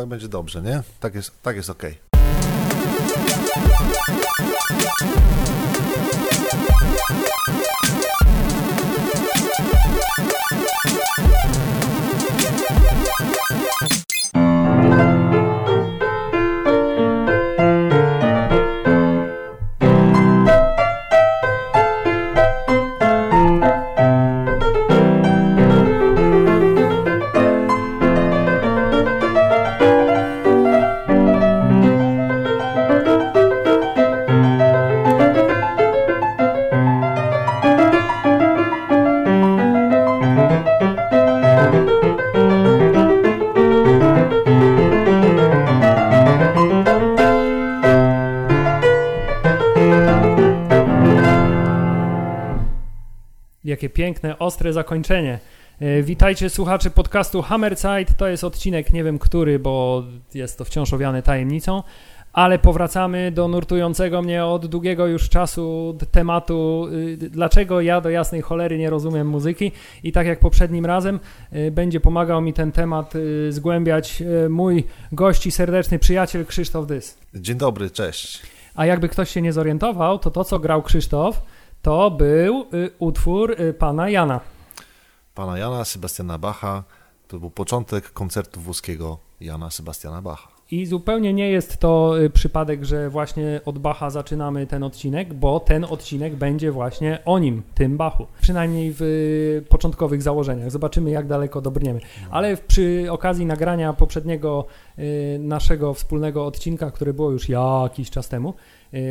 tak będzie dobrze, nie? Tak jest, tak jest okej. Piękne, ostre zakończenie. E, Witajcie słuchacze podcastu Hammerside. To jest odcinek, nie wiem który, bo jest to wciąż owiane tajemnicą, ale powracamy do nurtującego mnie od długiego już czasu tematu, y, dlaczego ja do jasnej cholery nie rozumiem muzyki. I tak jak poprzednim razem, y, będzie pomagał mi ten temat y, zgłębiać mój gość i serdeczny przyjaciel Krzysztof Dys. Dzień dobry, cześć. A jakby ktoś się nie zorientował, to to, co grał Krzysztof, to był y, utwór y, pana Jana. Pana Jana Sebastiana Bacha. To był początek koncertu włoskiego Jana Sebastiana Bacha. I zupełnie nie jest to y, przypadek, że właśnie od Bacha zaczynamy ten odcinek, bo ten odcinek będzie właśnie o nim, tym Bachu. Przynajmniej w początkowych założeniach. Zobaczymy, jak daleko dobrniemy. Ale w- przy okazji nagrania poprzedniego naszego wspólnego odcinka, który było już jakiś czas temu,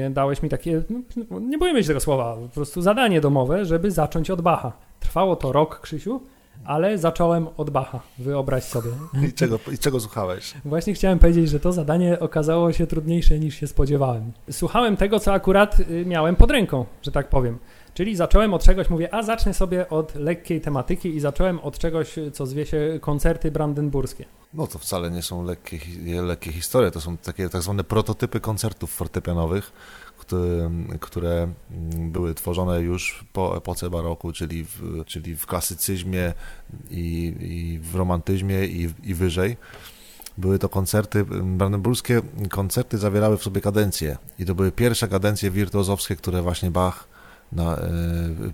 dałeś mi takie, no, nie boimy się tego słowa, po prostu zadanie domowe, żeby zacząć od Bacha. Trwało to rok, Krzysiu, ale zacząłem od Bacha, wyobraź sobie. I czego, i czego słuchałeś? Właśnie chciałem powiedzieć, że to zadanie okazało się trudniejsze niż się spodziewałem. Słuchałem tego, co akurat y, miałem pod ręką, że tak powiem. Czyli zacząłem od czegoś, mówię, a zacznę sobie od lekkiej tematyki i zacząłem od czegoś, co zwie się koncerty brandenburskie. No to wcale nie są lekkie, lekkie historie, to są takie tak zwane prototypy koncertów fortepianowych, które, które mm, były tworzone już po epoce baroku, czyli w, czyli w klasycyzmie i, i w romantyzmie i, i wyżej. Były to koncerty mm, brandenburskie, koncerty zawierały w sobie kadencje i to były pierwsze kadencje wirtuozowskie, które właśnie Bach na, e,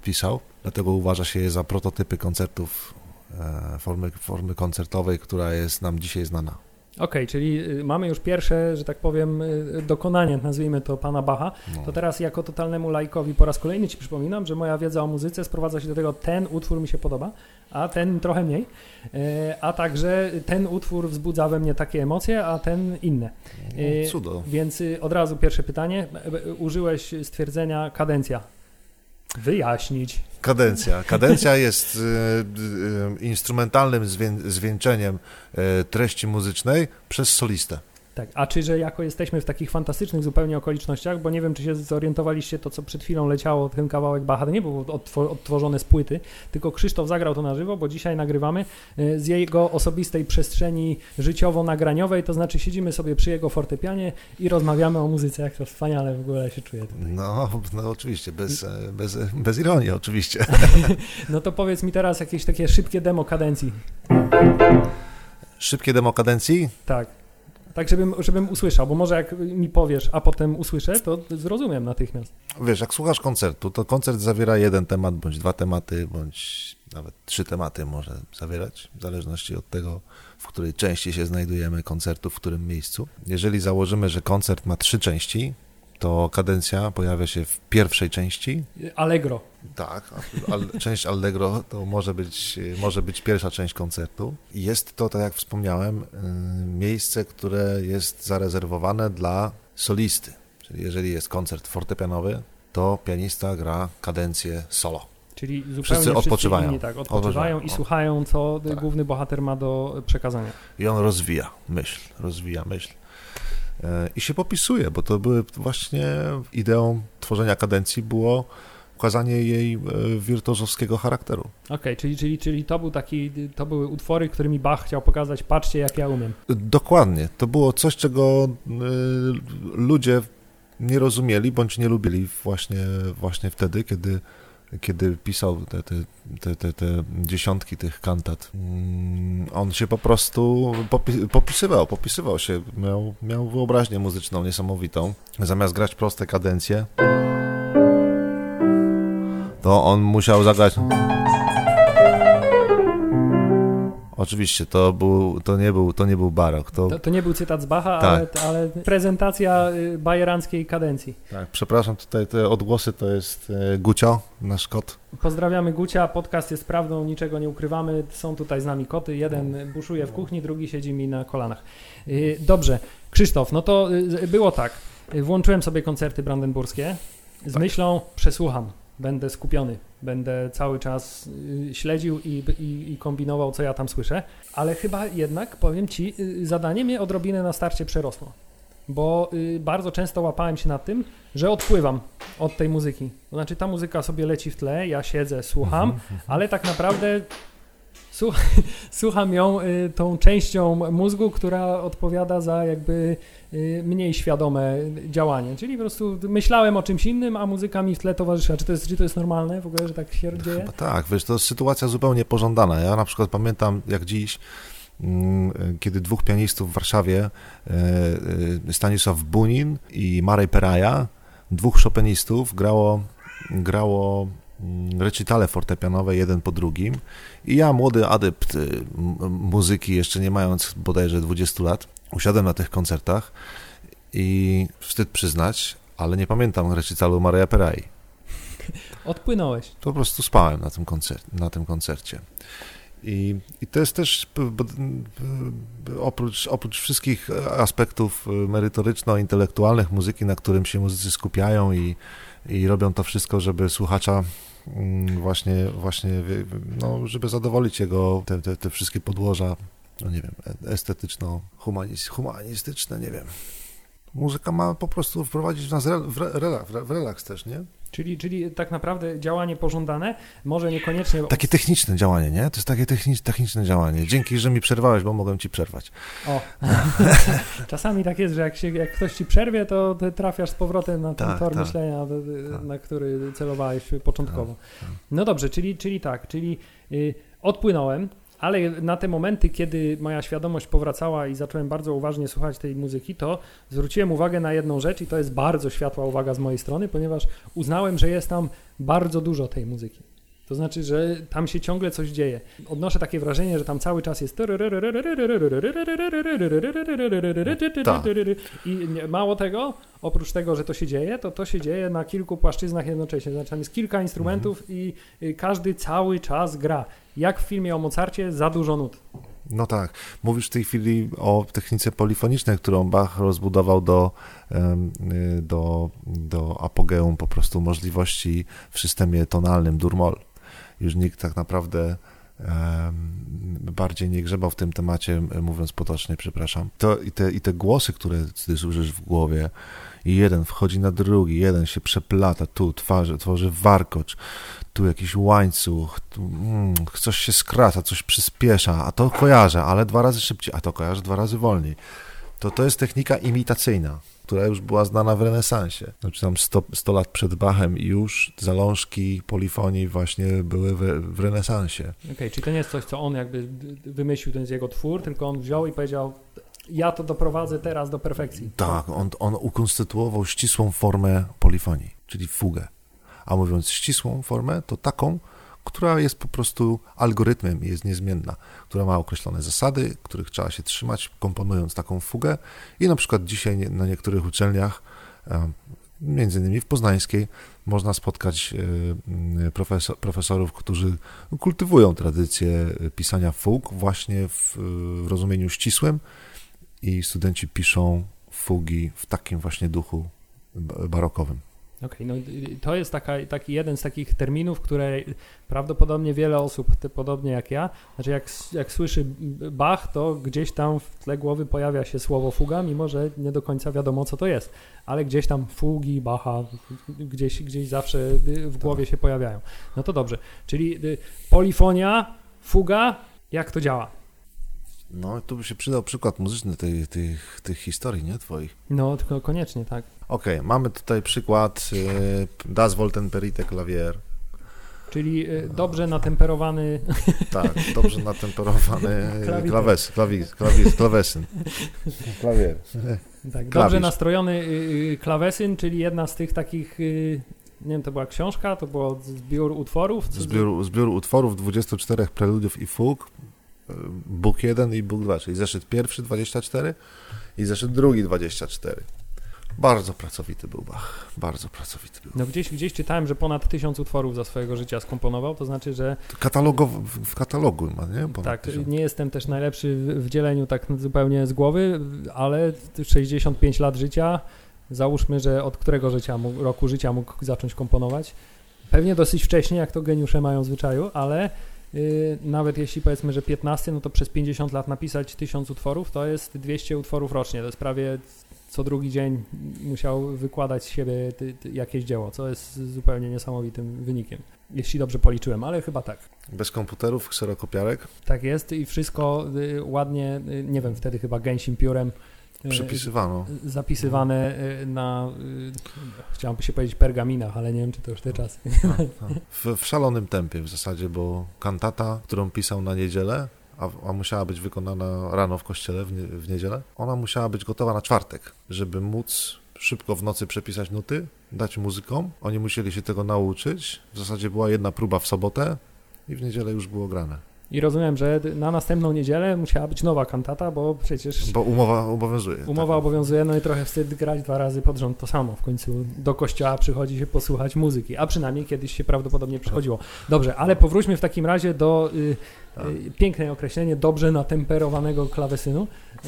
pisał, dlatego uważa się je za prototypy koncertów e, formy, formy koncertowej, która jest nam dzisiaj znana. Okej, czyli y, mamy już pierwsze, że tak powiem, y, dokonanie, nazwijmy to pana Bacha. No. To teraz jako totalnemu lajkowi po raz kolejny Ci przypominam, że moja wiedza o muzyce sprowadza się do tego, ten utwór mi się podoba, a ten trochę mniej, e, a także ten utwór wzbudza we mnie takie emocje, a ten inne. No, Cudo. Więc y, od razu pierwsze pytanie. Użyłeś stwierdzenia kadencja. Wyjaśnić. Kadencja. Kadencja jest e, e, instrumentalnym zwię, zwieńczeniem treści muzycznej przez solistę. Tak, a czy, że jako jesteśmy w takich fantastycznych zupełnie okolicznościach, bo nie wiem, czy się zorientowaliście, to co przed chwilą leciało, ten kawałek Bacha, to nie był odtwo- odtworzony z płyty, tylko Krzysztof zagrał to na żywo, bo dzisiaj nagrywamy y, z jego osobistej przestrzeni życiowo-nagraniowej, to znaczy siedzimy sobie przy jego fortepianie i rozmawiamy o muzyce, jak to wspaniale w ogóle się czuje. tutaj. No, no oczywiście, bez, e, bez, bez ironii oczywiście. No to powiedz mi teraz jakieś takie szybkie demo kadencji. Szybkie demo kadencji? Tak. Tak, żebym, żebym usłyszał, bo może jak mi powiesz, a potem usłyszę, to zrozumiem natychmiast. Wiesz, jak słuchasz koncertu, to koncert zawiera jeden temat, bądź dwa tematy, bądź nawet trzy tematy może zawierać, w zależności od tego, w której części się znajdujemy koncertu, w którym miejscu. Jeżeli założymy, że koncert ma trzy części, to kadencja pojawia się w pierwszej części. Allegro. Tak, al, część Allegro to może być, może być pierwsza część koncertu. I Jest to, tak jak wspomniałem, y, miejsce, które jest zarezerwowane dla solisty. Czyli jeżeli jest koncert fortepianowy, to pianista gra kadencję solo. Czyli zupełnie Wszyscy wszyscy odpoczywają. Inni, tak, odpoczywają Odpoczywają, i słuchają, co Tak. główny bohater ma do przekazania. I on rozwija myśl, rozwija myśl. E, I się popisuje, bo to były właśnie ideą tworzenia kadencji było ukazanie jej e, wirtuozowskiego charakteru. Okej, czyli, czyli, czyli to był taki, to były utwory, którymi Bach chciał pokazać, patrzcie jak ja umiem. Dokładnie. To było coś, czego y, ludzie nie rozumieli bądź nie lubili właśnie, właśnie wtedy, kiedy kiedy pisał te, te, te, te, dziesiątki tych kantat, mm, on się po prostu popi popisywał, popisywał się, miał, miał wyobraźnię muzyczną niesamowitą. Zamiast grać proste kadencje, to on musiał zagrać... Oczywiście, to, był, to, nie, był, to nie był barok. To... To, to nie był cytat z Bacha, tak. ale, ale, prezentacja y, bajeranckiej kadencji. Tak, przepraszam, tutaj te odgłosy to jest e, Gucio, nasz kot. Pozdrawiamy Gucia, podcast jest prawdą, niczego nie ukrywamy. Są tutaj z nami koty, jeden buszuje w kuchni, drugi siedzi mi na kolanach. Y, dobrze, Krzysztof, no to y, było tak. Włączyłem sobie koncerty brandenburskie z tak. myślą, przesłucham będę skupiony, będę cały czas y, śledził i, i, i, kombinował, co ja tam słyszę, ale chyba jednak, powiem Ci, y, zadanie mnie odrobinę na starcie przerosło, bo y, bardzo często łapałem się na tym, że odpływam od tej muzyki. To znaczy ta muzyka sobie leci w tle, ja siedzę, słucham, mhm, mhm. ale tak naprawdę słucham ją tą częścią mózgu, która odpowiada za jakby Y, mniej świadome działanie. Czyli po prostu myślałem o czymś innym, a muzyka mi w tle towarzyszyła. Czy to jest, czy to jest normalne w ogóle, że tak się dzieje? Chyba tak, wiesz, to jest sytuacja zupełnie pożądana. Ja na przykład pamiętam jak dziś, mm, kiedy dwóch pianistów w Warszawie, e, e, Stanisław Bunin i Marej Peraja, dwóch chopinistów grało, grało mm, recitale fortepianowe jeden po drugim i ja, młody adept y, muzyki, jeszcze nie mając bodajże 20 lat, usiadłem na tych koncertach i wstyd przyznać, ale nie pamiętam recitalu Maria Perai. Odpłynąłeś. To po prostu spałem na tym, koncer na tym koncercie. I, I to jest też oprócz, oprócz wszystkich aspektów merytoryczno-intelektualnych muzyki, na którym się muzycy skupiają i, i robią to wszystko, żeby słuchacza mm, właśnie, właśnie no, żeby zadowolić jego te, te, te wszystkie podłoża no nie wiem, estetyczno-humanistyczne, nie wiem. Muzyka ma po prostu wprowadzić nas w, relaks, w relaks też, nie? Czyli, czyli tak naprawdę działanie pożądane, może niekoniecznie... Takie techniczne działanie, nie? To jest takie technicz, techniczne działanie. Dzięki, że mi przerwałeś, bo mogłem ci przerwać. O, czasami tak jest, że jak, się, jak ktoś ci przerwie, to trafiasz z powrotem na ten tak, tor tak, myślenia, tak. na który celowałeś początkowo. Tak, tak. No dobrze, czyli, czyli tak, czyli y, odpłynąłem, ale na te momenty, kiedy moja świadomość powracała i zacząłem bardzo uważnie słuchać tej muzyki, to zwróciłem uwagę na jedną rzecz i to jest bardzo światła uwaga z mojej strony, ponieważ uznałem, że jest tam bardzo dużo tej muzyki. To znaczy, że tam się ciągle coś dzieje. Odnoszę takie wrażenie, że tam cały czas jest. I mało tego, oprócz tego, że to się dzieje, to to się dzieje na kilku płaszczyznach jednocześnie. Znaczy, tam jest kilka instrumentów i każdy cały czas gra. Jak w filmie o Mozarcie, za dużo nut. No tak. Mówisz w tej chwili o technice polifonicznej, którą Bach rozbudował do, do, do apogeum po prostu możliwości w systemie tonalnym dur-moll już nikt tak naprawdę bardziej nie grzebał w tym temacie, mówiąc potocznie, przepraszam. To i te, i te głosy, które ty słyszysz w głowie, i jeden wchodzi na drugi, jeden się przeplata, tu twarzy, tworzy warkocz, tu jakiś łańcuch, tu, mm, coś się skraca, coś przyspiesza, a to kojarzę, ale dwa razy szybciej, a to kojarzę dwa razy wolniej. To, to jest technika imitacyjna która już była znana w renesansie. Znaczy tam 100, 100 lat przed Bachem i już zalążki polifonii właśnie były w, w renesansie. Okej, okay, czyli to nie jest coś, co on jakby wymyślił, to jest jego twór, tylko on wziął i powiedział, ja to doprowadzę teraz do perfekcji. Tak, on, on ukonstytuował ścisłą formę polifonii, czyli fugę. A mówiąc ścisłą formę, to taką, która jest po prostu algorytmem i jest niezmienna, która ma określone zasady, których trzeba się trzymać, komponując taką fugę. I na przykład dzisiaj na niektórych uczelniach, między innymi w Poznańskiej, można spotkać e, profesor, profesorów, którzy kultywują tradycję pisania fug właśnie w, w rozumieniu ścisłym i studenci piszą fugi w takim właśnie duchu barokowym. Okej, okay, no to jest taka, taki jeden z takich terminów, które prawdopodobnie wiele osób, podobnie jak ja, znaczy jak, jak słyszy Bach, to gdzieś tam w tle głowy pojawia się słowo fuga, mimo że nie do końca wiadomo, co to jest, ale gdzieś tam fugi, Bacha, gdzieś, gdzieś zawsze w głowie się pojawiają. No to dobrze, czyli y, polifonia, fuga, jak to działa? No, tu by się przydał przykład muzyczny tej, tych, tych historii, nie, twoich? No, tylko koniecznie, tak. Okej, okay, mamy tutaj przykład y, Das Volten Perite Clavier. Czyli y, dobrze natemperowany. Tak, dobrze natemperowany klawes, klawis, klawis, klawesyn. Klawier. Tak, Klawisz. dobrze nastrojony y, y, klawesyn, czyli jedna z tych takich. y, Nie wiem, to była książka, to było zbiór utworów. Zbiór, zbiór utworów 24 preludiów i fug, Bóg 1 i Bóg 2, czyli zeszyt pierwszy 24 i zeszyt drugi 24. Bardzo pracowity był Bach, bardzo pracowity był. No gdzieś, gdzieś czytałem, że ponad tysiąc utworów za swojego życia skomponował, to znaczy, że Katalogow, w katalogu ma, nie? Ponad tak, tysiąc. nie jestem też najlepszy w, dzieleniu tak zupełnie z głowy, ale 65 lat życia, załóżmy, że od którego życia roku życia mógł zacząć komponować. Pewnie dosyć wcześnie, jak to geniusze mają w zwyczaju, ale nawet jeśli powiedzmy, że 15, no to przez 50 lat napisać 1000 utworów, to jest 200 utworów rocznie, to jest prawie co drugi dzień musiał wykładać z siebie jakieś dzieło, co jest zupełnie niesamowitym wynikiem, jeśli dobrze policzyłem, ale chyba tak. Bez komputerów, kserokopiarek, Tak jest i wszystko y, ładnie, y, nie wiem, wtedy chyba gęsim piórem y, przepisywano. zapisywane y, na, chciałem się powiedzieć pergaminach, ale nie wiem, czy to już te czasy. W, w szalonym tempie w zasadzie, bo kantata, którą pisał na niedzielę, a, a musiała być wykonana rano w kościele w, nie, w niedzielę, ona musiała być gotowa na czwartek, żeby móc szybko w nocy przepisać nuty, dać muzykom. Oni musieli się tego nauczyć. W zasadzie była jedna próba w sobotę i w niedzielę już było grane. I rozumiem, że na następną niedzielę musiała być nowa kantata, bo przecież Bo umowa obowiązuje. umowa tak. obowiązuje, no i trochę wstyd grać dwa razy pod rząd to samo. W końcu do kościoła przychodzi się posłuchać muzyki, a przynajmniej kiedyś się prawdopodobnie przychodziło. Dobrze, ale powróćmy w takim razie do y, Tak. y, piękne określenie dobrze natemperowanego klawesynu.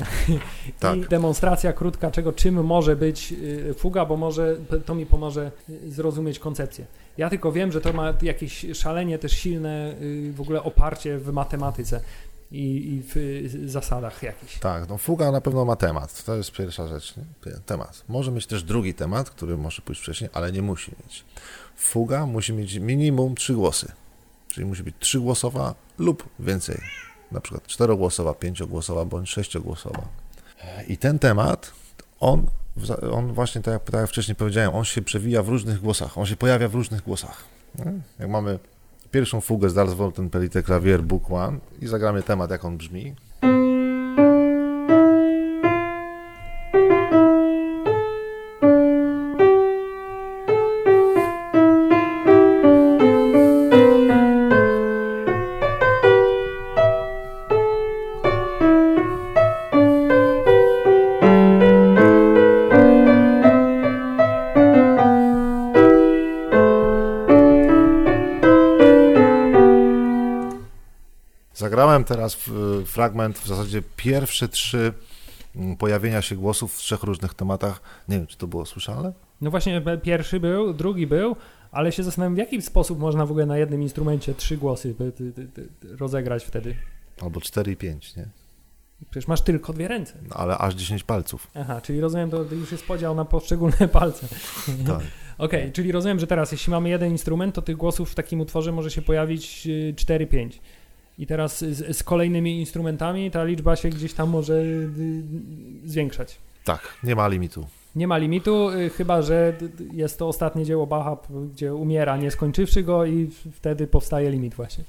Tak. I demonstracja krótka, czego czym może być y, fuga, bo może to mi pomoże y, zrozumieć koncepcję. Ja tylko wiem, że to ma jakieś szalenie też silne y, w ogóle oparcie w matematyce i, w y, zasadach jakichś. Tak, no fuga na pewno ma temat. To jest pierwsza rzecz. Nie? Temat. Może mieć też drugi temat, który może pójść wcześniej, ale nie musi mieć. Fuga musi mieć minimum trzy głosy. Czyli musi być trzygłosowa lub więcej. Na przykład czterogłosowa, pięciogłosowa bądź sześciogłosowa. I ten temat, on, on właśnie, tak jak, tak jak wcześniej powiedziałem, on się przewija w różnych głosach. On się pojawia w różnych głosach. Jak mamy pierwszą fugę z Dals Volten Pelite Clavier Book One i zagramy temat, jak on brzmi. Zagrałem teraz w- fragment, w zasadzie pierwsze trzy mm, pojawienia się głosów w trzech różnych tematach. Nie wiem, czy to było słyszalne? No właśnie pierwszy był, drugi był, ale się zastanawiam, w jaki sposób można w ogóle na jednym instrumencie trzy głosy rozegrać wtedy. Albo cztery i pięć, nie? Przecież masz tylko dwie ręce. No, ale aż 10 palców. Aha, czyli rozumiem, to już jest podział na poszczególne palce. Tak. Okej, czyli rozumiem, że teraz jeśli mamy jeden instrument, to tych głosów w takim utworze może się pojawić y, 4-5. I teraz z, z kolejnymi instrumentami ta liczba się gdzieś tam może y, zwiększać. tak, nie ma limitu. Nie ma limitu, y, chyba że jest to ostatnie dzieło Bacha, gdzie umiera nie skończywszy go i wtedy powstaje limit właśnie.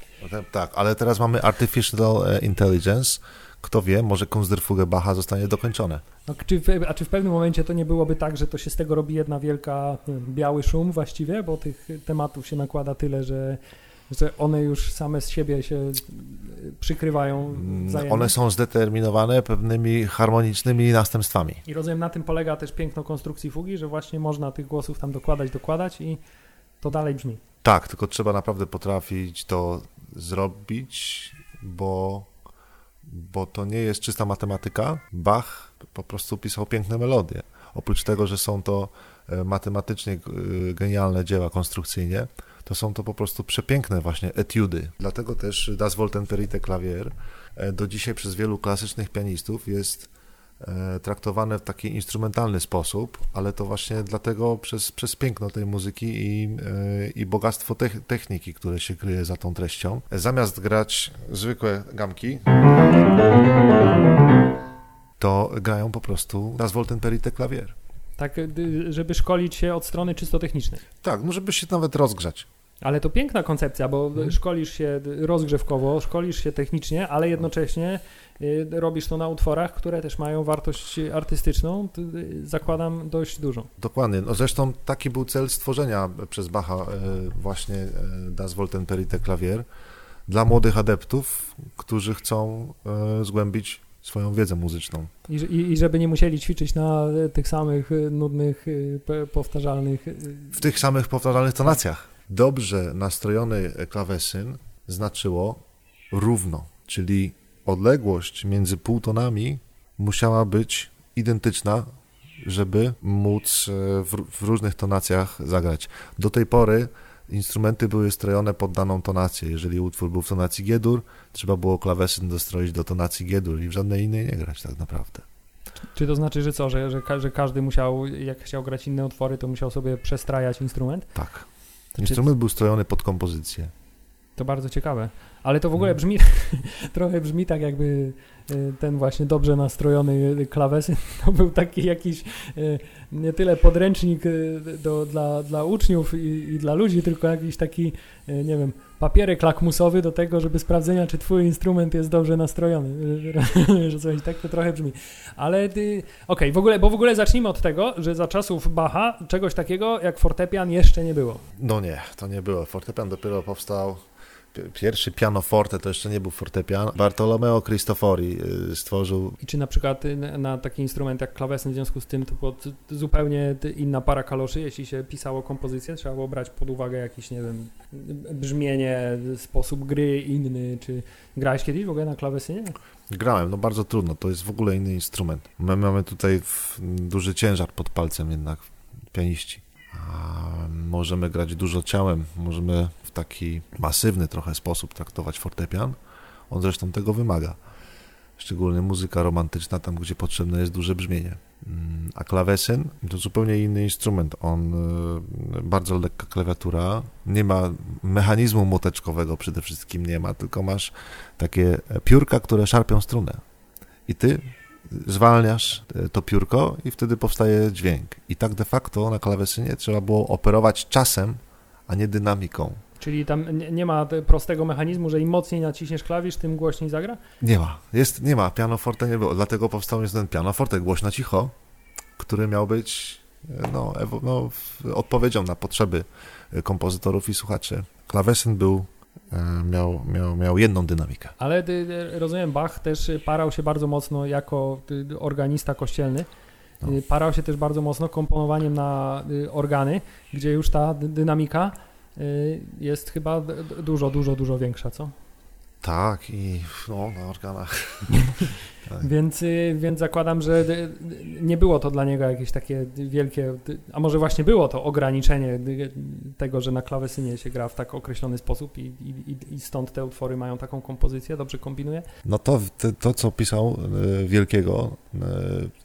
Tak, ale teraz mamy Artificial e, Intelligence. Kto wie, może Kunstderfuge Bacha zostanie dokończone. No, czy w, a czy w pewnym momencie to nie byłoby tak, że to się z tego robi jedna wielka, wiem, biały szum właściwie, bo tych tematów się nakłada tyle, że, że one już same z siebie się y, przykrywają Mm, wzajemnie. One są zdeterminowane pewnymi harmonicznymi następstwami. I rozumiem, na tym polega też piękno konstrukcji fugi, że właśnie można tych głosów tam dokładać, dokładać i to dalej brzmi. Tak, tylko trzeba naprawdę potrafić to zrobić, bo, bo to nie jest czysta matematyka. Bach po prostu pisał piękne melodie. Oprócz tego, że są to e, matematycznie e, genialne dzieła konstrukcyjnie, to są to po prostu przepiękne właśnie etiudy. Dlatego też Das Volten Perite Clavier e, do dzisiaj przez wielu klasycznych pianistów jest e, traktowane w taki instrumentalny sposób, ale to właśnie dlatego przez, przez piękno tej muzyki i, e, i bogactwo tech, techniki, które się kryje za tą treścią. Zamiast grać zwykłe gamki, to grają po prostu Das Volten Perite Clavier. Tak, żeby szkolić się od strony czysto technicznej. Tak, no żeby się nawet rozgrzać. Ale to piękna koncepcja, bo Mhm. szkolisz się rozgrzewkowo, szkolisz się technicznie, ale jednocześnie y, robisz to na utworach, które też mają wartość artystyczną, y, zakładam dość dużą. Dokładnie. No zresztą taki był cel stworzenia przez Bacha e, właśnie e, Das Volten Perite Klavier dla młodych adeptów, którzy chcą e, zgłębić swoją wiedzę muzyczną. I, i, żeby nie musieli ćwiczyć na tych samych nudnych, powtarzalnych. W tych samych powtarzalnych tonacjach. Dobrze nastrojony klawesyn znaczyło równo, czyli odległość między półtonami musiała być identyczna, żeby móc e, w, różnych tonacjach zagrać. Do tej pory instrumenty były strojone pod daną tonację. Jeżeli utwór był w tonacji G-dur, trzeba było klawesyn dostroić do tonacji G-dur i w żadnej innej nie grać tak naprawdę. Czy to znaczy, że co, że, że, że każdy musiał, jak chciał grać inne utwory, to musiał sobie przestrajać instrument? Tak. Instrument był strojony pod kompozycję. To bardzo ciekawe. Ale to w ogóle Mm. brzmi, trochę brzmi tak, jakby ten właśnie dobrze nastrojony klawesyn to był taki jakiś y, nie tyle podręcznik y, do, dla, dla uczniów i, i dla ludzi, tylko jakiś taki, y, nie wiem, papierek lakmusowy do tego, żeby sprawdzenia, czy twój instrument jest dobrze nastrojony. że coś tak to trochę brzmi. Ale okej, w ogóle, bo w ogóle zacznijmy od tego, że za czasów Bacha czegoś takiego jak fortepian jeszcze nie było. No nie, to nie było. Fortepian dopiero powstał. Pi- Pierwszy pianoforte to jeszcze nie był fortepian. Bartolomeo Cristofori y, stworzył. I czy na przykład y, na, taki instrument jak klawesyn w związku z tym to t- zupełnie t- inna para kaloszy, jeśli się pisało kompozycję, trzeba było brać pod uwagę jakiś, nie wiem, brzmienie, sposób gry inny, czy grałeś kiedyś w ogóle na klawesynie? Grałem, no bardzo trudno, to jest w ogóle inny instrument. My mamy tutaj duży ciężar pod palcem jednak, pianiści. Możemy grać dużo ciałem, możemy taki masywny trochę sposób traktować fortepian. On zresztą tego wymaga. Szczególnie muzyka romantyczna, tam gdzie potrzebne jest duże brzmienie. Mm, A klawesyn to zupełnie inny instrument. On y, bardzo lekka klawiatura, nie ma mechanizmu młoteczkowego przede wszystkim nie ma, tylko masz takie piórka, które szarpią strunę. I ty zwalniasz e, to piórko i wtedy powstaje dźwięk. I tak de facto na klawesynie trzeba było operować czasem, a nie dynamiką. Czyli tam nie, ma te- prostego mechanizmu, że im mocniej naciśniesz klawisz, tym głośniej zagra? Nie ma. Jest, nie ma. Pianoforte nie było. Dlatego powstał jest ten pianoforte głośno cicho, który miał być e, no, no, odpowiedzią na potrzeby e, kompozytorów i słuchaczy. Klawesyn był, e, miał, miał, miał jedną dynamikę. Ale rozumiem, Bach też parał się bardzo mocno jako organista kościelny. No. Parał się też bardzo mocno komponowaniem na organy, gdzie już ta dy- dynamika jest chyba dużo, dużo, dużo większa, co? Tak, i no, na organach. Tak. Więc, y, więc zakładam, że nie było to dla niego jakieś takie wielkie, a może właśnie było to ograniczenie tego, że na klawesynie się gra w tak określony sposób i, i, i- stąd te utwory mają taką kompozycję, dobrze kombinuję? No to, to, to co pisał e, wielkiego,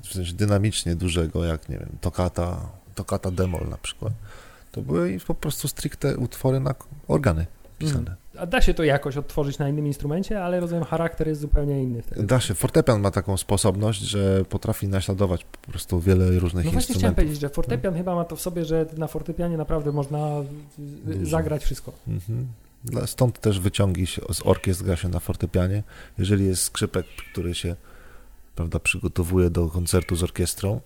w sensie dynamicznie dużego, jak nie wiem, Tokata, Tokata Demol na przykład, to były po prostu stricte utwory na organy pisane. Mhm. A da się to jakoś odtworzyć na innym instrumencie, ale rozumiem, charakter jest zupełnie inny wtedy. Da się. Fortepian ma taką sposobność, że potrafi naśladować po prostu wiele różnych No właśnie chciałem instrumentów. powiedzieć, że fortepian chyba ma to w sobie, że na fortepianie naprawdę można Dużo. zagrać wszystko. Mhm. Dla- Stąd też wyciągi z orkiestr gra się na fortepianie. Jeżeli jest skrzypek, który się prawda, przygotowuje do koncertu z orkiestrą,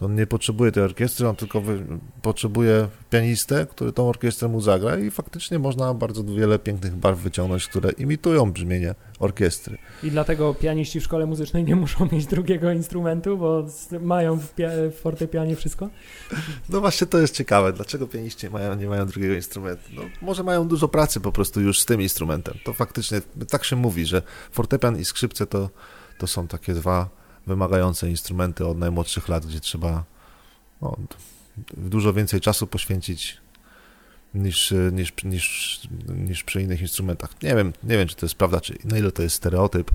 to on nie potrzebuje tej orkiestry, on tylko wy, potrzebuje pianistę, który tą orkiestrę mu zagra i faktycznie można bardzo wiele pięknych barw wyciągnąć, które imitują brzmienie orkiestry. I dlatego pianiści w szkole muzycznej nie muszą mieć drugiego instrumentu, bo mają w, pia- w fortepianie wszystko. No właśnie to jest ciekawe, dlaczego pianiści mają, nie mają drugiego instrumentu. No, może mają dużo pracy po prostu już z tym instrumentem. To faktycznie tak się mówi, że fortepian i skrzypce to, to są takie dwa wymagające instrumenty od najmłodszych lat, gdzie trzeba no, dużo więcej czasu poświęcić niż, niż, niż, niż przy innych instrumentach. Nie wiem, nie wiem, czy to jest prawda, czy na ile to jest stereotyp.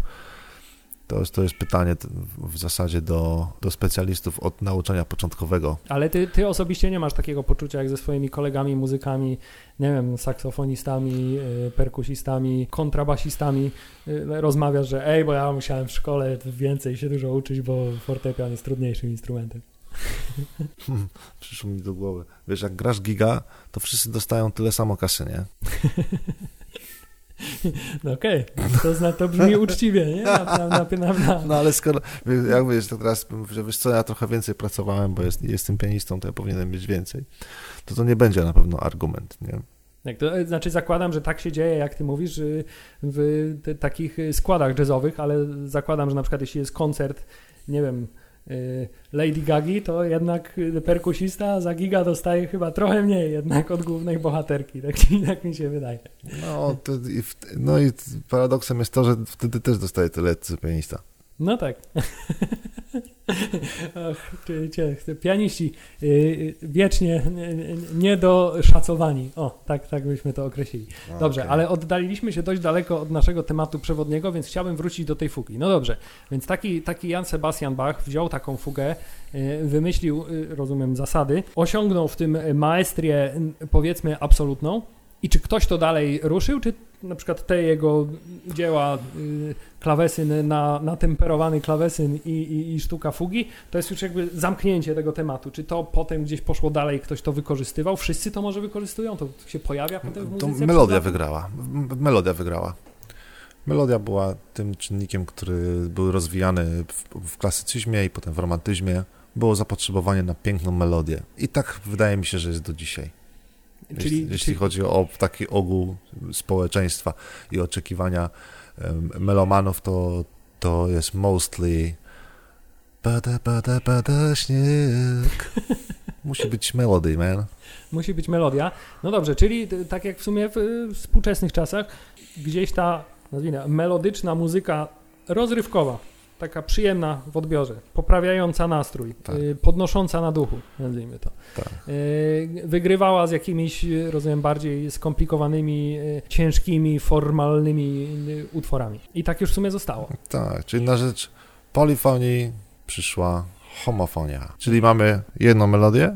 To jest, to jest pytanie w zasadzie do, do specjalistów od nauczania początkowego. Ale ty, ty osobiście nie masz takiego poczucia jak ze swoimi kolegami, muzykami, nie wiem, saksofonistami, y, perkusistami, kontrabasistami. y, Rozmawiasz, że ej, bo ja musiałem w szkole więcej się dużo uczyć, bo fortepian jest trudniejszym instrumentem. Przyszło mi do głowy. Wiesz, jak grasz giga, to wszyscy dostają tyle samo kasy, nie? No okej, okay. to, zna, to brzmi uczciwie, nie? Na, na, na, No ale skoro, jak wiesz, to teraz, że wiesz co, ja trochę więcej pracowałem, bo jest, jestem pianistą, to ja powinienem mieć więcej, to to nie będzie na pewno argument, nie? Jak to, znaczy zakładam, że tak się dzieje, jak ty mówisz, w takich składach jazzowych, ale zakładam, że na przykład jeśli jest koncert, nie wiem, Lady Gagi, to jednak perkusista za giga dostaje chyba trochę mniej jednak od głównej bohaterki, tak, tak mi się wydaje. No, to, no i paradoksem jest to, że wtedy też dostaje tyle co pianista. No tak. Och, pianiści y, y, wiecznie niedoszacowani. O, tak, tak byśmy to określili. Dobrze, okay. ale oddaliliśmy się dość daleko od naszego tematu przewodniego, więc chciałbym wrócić do tej fugi. No dobrze, więc taki, taki Jan Sebastian Bach wziął taką fugę, y, wymyślił, rozumiem, zasady, osiągnął w tym maestrię, powiedzmy, absolutną. I czy ktoś to dalej ruszył, czy na przykład te jego dzieła, y, klawesyn na, natemperowany klawesyn i, i, i, sztuka fugi, to jest już jakby zamknięcie tego tematu. Czy to potem gdzieś poszło dalej, ktoś to wykorzystywał? Wszyscy to może wykorzystują? To się pojawia potem w muzyce? To melodia wygrała. Melodia wygrała. Melodia była tym czynnikiem, który był rozwijany w, w klasycyzmie i potem w romantyzmie. Było zapotrzebowanie na piękną melodię. I tak wydaje mi się, że jest do dzisiaj. Czyli, jeśli, czyli... chodzi o taki ogół społeczeństwa i oczekiwania melomanów, to, to jest mostly pada, pada, pada śnieg. Musi być melody, man. Musi być melodia. No dobrze, czyli tak jak w sumie w współczesnych czasach, gdzieś ta, nazwijmy, melodyczna muzyka rozrywkowa taka przyjemna w odbiorze, poprawiająca nastrój, tak. Y, podnosząca na duchu, nazwijmy to. Tak. Y, wygrywała z jakimiś, rozumiem, bardziej skomplikowanymi, y, ciężkimi, formalnymi utworami. I tak już w sumie zostało. Tak, czyli na rzecz polifonii przyszła homofonia. Czyli mamy jedną melodię,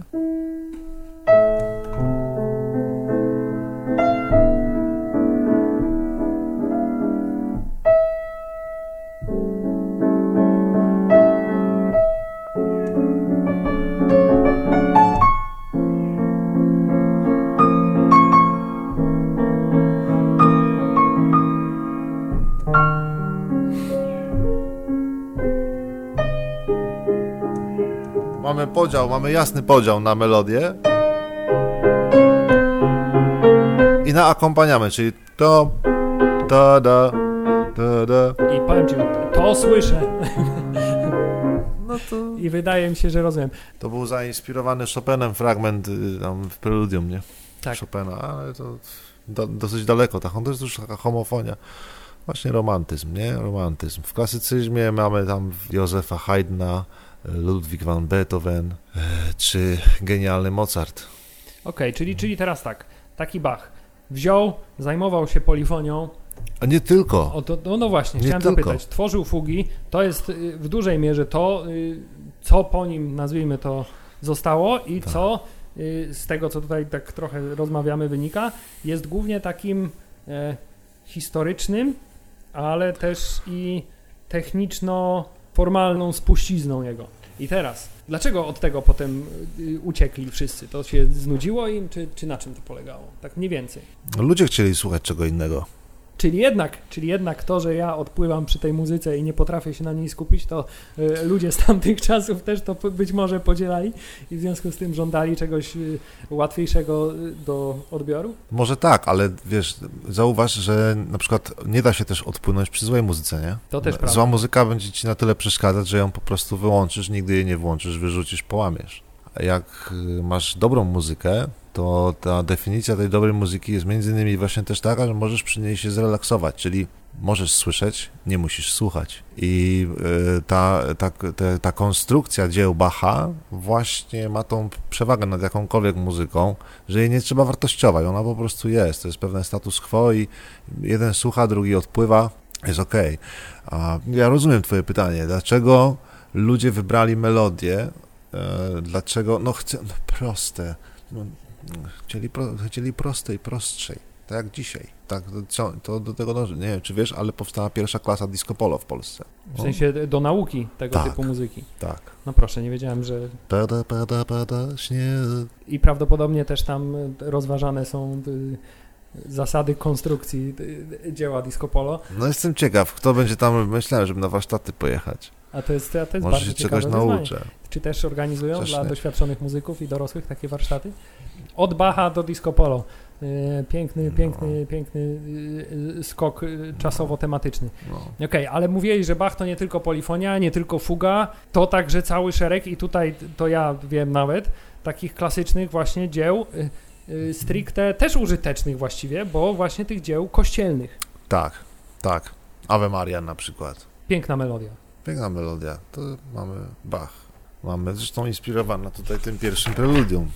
podział, mamy jasny podział na melodię i na akompaniament, czyli to, da, da, da, da. I powiem ci, to słyszę. No to... I wydaje mi się, że rozumiem. To był zainspirowany Chopinem fragment y, tam w preludium, nie? Tak. Chopina, ale to do, dosyć daleko, ta, to jest już taka homofonia. Właśnie romantyzm, nie? Romantyzm. W klasycyzmie mamy tam Józefa Haydna, Ludwig van Beethoven e, czy genialny Mozart. Okej, okay, czyli, czyli teraz tak, taki Bach wziął, zajmował się polifonią. A nie tylko. O, to, no, no właśnie, nie chciałem tylko. zapytać. Tworzył fugi, to jest y, w dużej mierze to, y, co po nim, nazwijmy to, zostało i tak. co y, z tego, co tutaj tak trochę rozmawiamy, wynika, jest głównie takim e, historycznym, ale też i techniczno formalną spuścizną jego. I teraz, dlaczego od tego potem y, uciekli wszyscy? To się znudziło im, czy, czy na czym to polegało? Tak mniej więcej. Ludzie chcieli słuchać czego innego. Czyli jednak, czyli jednak to, że ja odpływam przy tej muzyce i nie potrafię się na niej skupić, to y, ludzie z tamtych czasów też to być może podzielali i w związku z tym żądali czegoś y, łatwiejszego y, do odbioru? Może tak, ale wiesz, zauważ, że na przykład nie da się też odpłynąć przy złej muzyce, nie? To też Zła prawda. muzyka będzie ci na tyle przeszkadzać, że ją po prostu wyłączysz, nigdy jej nie włączysz, wyrzucisz, połamiesz. A jak masz dobrą muzykę, to ta definicja tej dobrej muzyki jest między innymi właśnie też taka, że możesz przy niej się zrelaksować, czyli możesz słyszeć, nie musisz słuchać. I e, ta, ta, ta, ta konstrukcja dzieł Bacha właśnie ma tą przewagę nad jakąkolwiek muzyką, że jej nie trzeba wartościować, ona po prostu jest, to jest pewien status quo i jeden słucha, drugi odpływa, jest ok. A ja rozumiem twoje pytanie, dlaczego ludzie wybrali melodię, e, dlaczego, no chcę, no proste, no, Chcieli, pro, chcieli prostej, prostszej. tak jak dzisiaj. Tak, to, to do tego dąży. Nie wiem, czy wiesz, ale powstała pierwsza klasa disco polo w Polsce. W sensie do nauki tego Tak. typu muzyki. Tak. No proszę, nie wiedziałem, że... Pada, pada, pada, śnieg. I prawdopodobnie też tam y, rozważane są y, zasady konstrukcji y, dzieła disco polo, No jestem ciekaw, kto będzie tam, myślałem, żeby na warsztaty pojechać. A to jest, a to jest Może bardzo się czegoś nauczę. Czy też organizują Chociaż dla nie. doświadczonych muzyków i dorosłych takie warsztaty? Od Bacha do disco polo. Y, Piękny, No. piękny, piękny y, skok y, czasowo-tematyczny. No. Okej, ale mówiłeś, że Bach to nie tylko polifonia, nie tylko fuga, to także cały szereg i tutaj to ja wiem nawet, takich klasycznych właśnie dzieł stricte też użytecznych właściwie, bo właśnie tych dzieł kościelnych. Tak, tak. Ave Maria na przykład. Piękna melodia. Piękna melodia. To mamy Bach. Mamy zresztą inspirowana tutaj tym pierwszym preludium.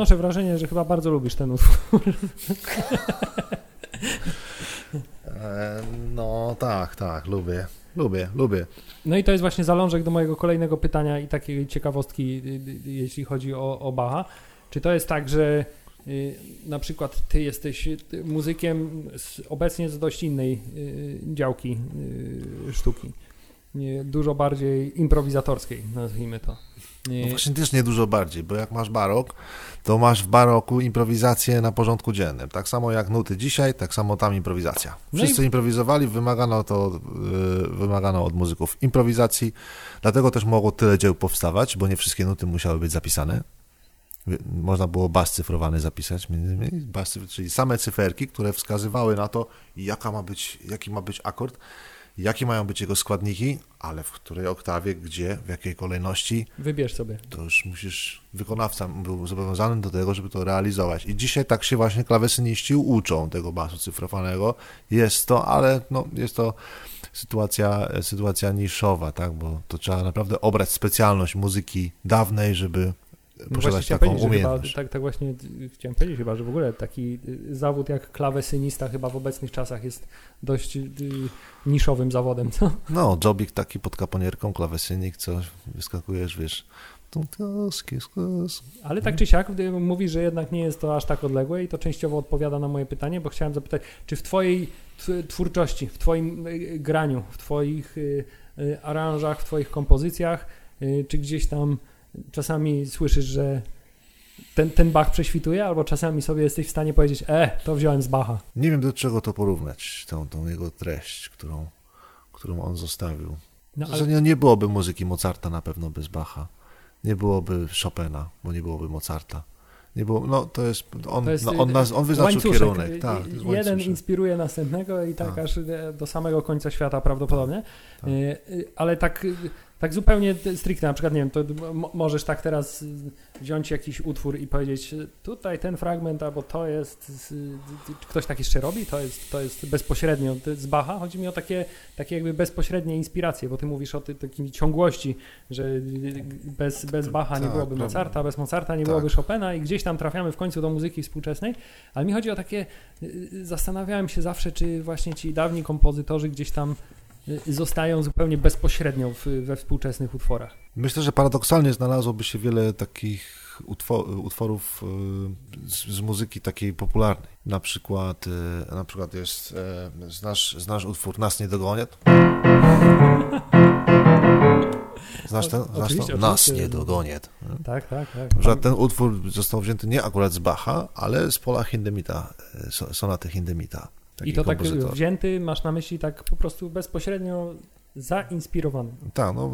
Odnoszę wrażenie, że chyba bardzo lubisz ten utwór. E, no tak, tak, lubię. Lubię, lubię. No i to jest właśnie zalążek do mojego kolejnego pytania i takiej ciekawostki, y, y, jeśli chodzi o, o Bacha. Czy to jest tak, że y, na przykład ty jesteś muzykiem z, obecnie z dość innej działki sztuki, dużo bardziej improwizatorskiej, nazwijmy to. No właśnie też nie dużo bardziej, bo jak masz barok, to masz w baroku improwizację na porządku dziennym. Tak samo jak nuty dzisiaj, tak samo tam improwizacja. No i- Wszyscy improwizowali, wymagano to, y, wymagano od muzyków improwizacji, dlatego też mogło tyle dzieł powstawać, bo nie wszystkie nuty musiały być zapisane. Można było bas cyfrowany zapisać, bas, czyli same cyferki, które wskazywały na to, jaka ma być, jaki ma być akord, jakie mają być jego składniki, ale w której oktawie, gdzie, w jakiej kolejności, Wybierz sobie. to już musisz, wykonawca był zobowiązany do tego, żeby to realizować. I dzisiaj tak się właśnie klawesyniści uczą tego basu cyfrowanego. Jest to, ale no, jest to sytuacja, sytuacja niszowa, tak, bo to trzeba naprawdę obrać specjalność muzyki dawnej, żeby posiadać właśnie chciałem taką powiedzieć, że chyba, umiejętność. tak, tak właśnie chciałem powiedzieć chyba, że w ogóle taki y, zawód jak klawesynista chyba w obecnych czasach jest dość y, niszowym zawodem, co? No, jobik taki pod kaponierką, klawesynik, coś, wyskakujesz, wiesz. Ale tak czy siak gdy mówisz, że jednak nie jest to aż tak odległe i to częściowo odpowiada na moje pytanie, bo chciałem zapytać, czy w twojej tw- twórczości, w twoim y, graniu, w twoich aranżach, w twoich kompozycjach, czy gdzieś tam czasami słyszysz, że ten, ten Bach prześwituje, albo czasami sobie jesteś w stanie powiedzieć, e, to wziąłem z Bacha. Nie wiem do czego to porównać, tą, tą jego treść, którą, którą on zostawił. No, ale... nie, nie byłoby muzyki Mozarta na pewno bez Bacha. Nie byłoby Chopina, bo nie byłoby Mozarta. Nie było, no to jest, on, to jest, no, on, nas, on wyznaczył kierunek. Tak, Jeden inspiruje następnego i tak, tak, aż do samego końca świata prawdopodobnie. Tak. Y, y, ale tak tak zupełnie stricte, na przykład, nie wiem, to możesz tak teraz wziąć jakiś utwór i powiedzieć, tutaj ten fragment, albo to jest, ktoś tak jeszcze robi, to jest, to jest bezpośrednio z Bacha. Chodzi mi o takie, takie jakby bezpośrednie inspiracje, bo ty mówisz o tej takiej ciągłości, że bez, bez Bacha nie tak, byłoby Mozarta, bez Mozarta nie tak. byłoby Chopina i gdzieś tam trafiamy w końcu do muzyki współczesnej, ale mi chodzi o takie, zastanawiałem się zawsze, czy właśnie ci dawni kompozytorzy gdzieś tam Y, zostają zupełnie bezpośrednio w, we współczesnych utworach. Myślę, że paradoksalnie znalazłoby się wiele takich utworów y, z, z, muzyki takiej popularnej. Na przykład, y, na przykład jest, znasz, znasz utwór Nas nie dogonię? Znasz ten? Znasz to? Nas nie dogonię. Tak, tak, tak. Że ten utwór został wzięty nie akurat z Bacha, ale z pola Hindemita, sonaty Hindemita. I to tak wzięty, masz na myśli tak po prostu bezpośrednio zainspirowany. Tak, no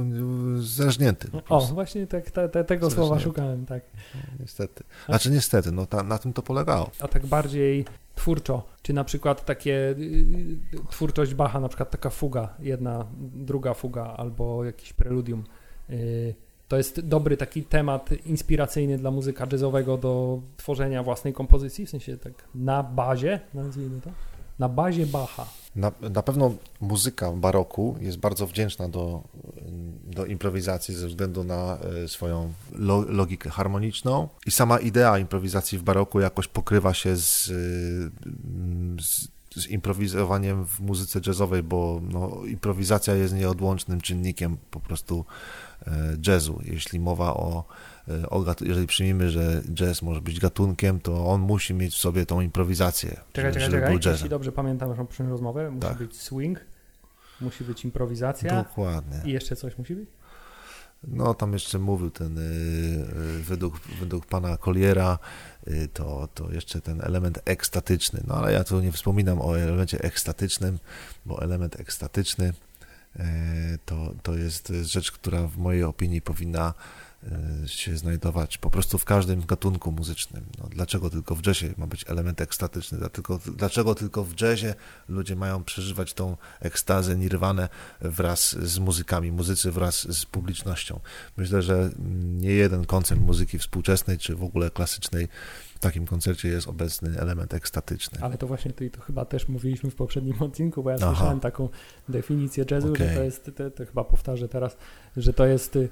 zerżnięty. O, właśnie tak, te, te, tego słowa szukałem, tak. No, niestety. Znaczy niestety, no ta, na tym to polegało. A tak bardziej twórczo, czy na przykład takie y, y, twórczość Bacha, na przykład taka fuga, jedna, druga fuga, albo jakiś preludium. Y, to jest dobry taki temat inspiracyjny dla muzyka jazzowego do tworzenia własnej kompozycji, w sensie tak na bazie, nazwijmy to na bazie Bacha. Na, na pewno muzyka baroku jest bardzo wdzięczna do, do improwizacji ze względu na e, swoją lo, logikę harmoniczną i sama idea improwizacji w baroku jakoś pokrywa się z, z, z improwizowaniem w muzyce jazzowej, bo no, improwizacja jest nieodłącznym czynnikiem po prostu e, jazzu. Jeśli mowa o E, o, jeżeli przyjmiemy, że jazz może być gatunkiem, to on musi mieć w sobie tą improwizację. Czekaj, czekaj, czekaj. Jeśli dobrze pamiętam naszą poprzednią rozmowę, musi tak. być swing, musi być improwizacja. Dokładnie. I jeszcze coś musi być? No, tam jeszcze mówił ten, y, y, według, według pana Colliera, y, to, to jeszcze ten element ekstatyczny. No, ale ja tu nie wspominam o elemencie ekstatycznym, bo element ekstatyczny to, to jest rzecz, która w mojej opinii powinna E, się znajdować po prostu w każdym gatunku muzycznym. No, dlaczego tylko w jazzie ma być element ekstatyczny? Dlaczego, dlaczego tylko w jazzie ludzie mają przeżywać tą ekstazę, nirwanę wraz z muzykami, muzycy wraz z publicznością? Myślę, że nie jeden koncert muzyki współczesnej, czy w ogóle klasycznej w takim koncercie jest obecny element ekstatyczny. Ale to właśnie to, to chyba też mówiliśmy w poprzednim odcinku, bo ja Aha. słyszałem taką definicję jazzu, okay. że to jest, to, to chyba powtarzę teraz, że to jest y, Y,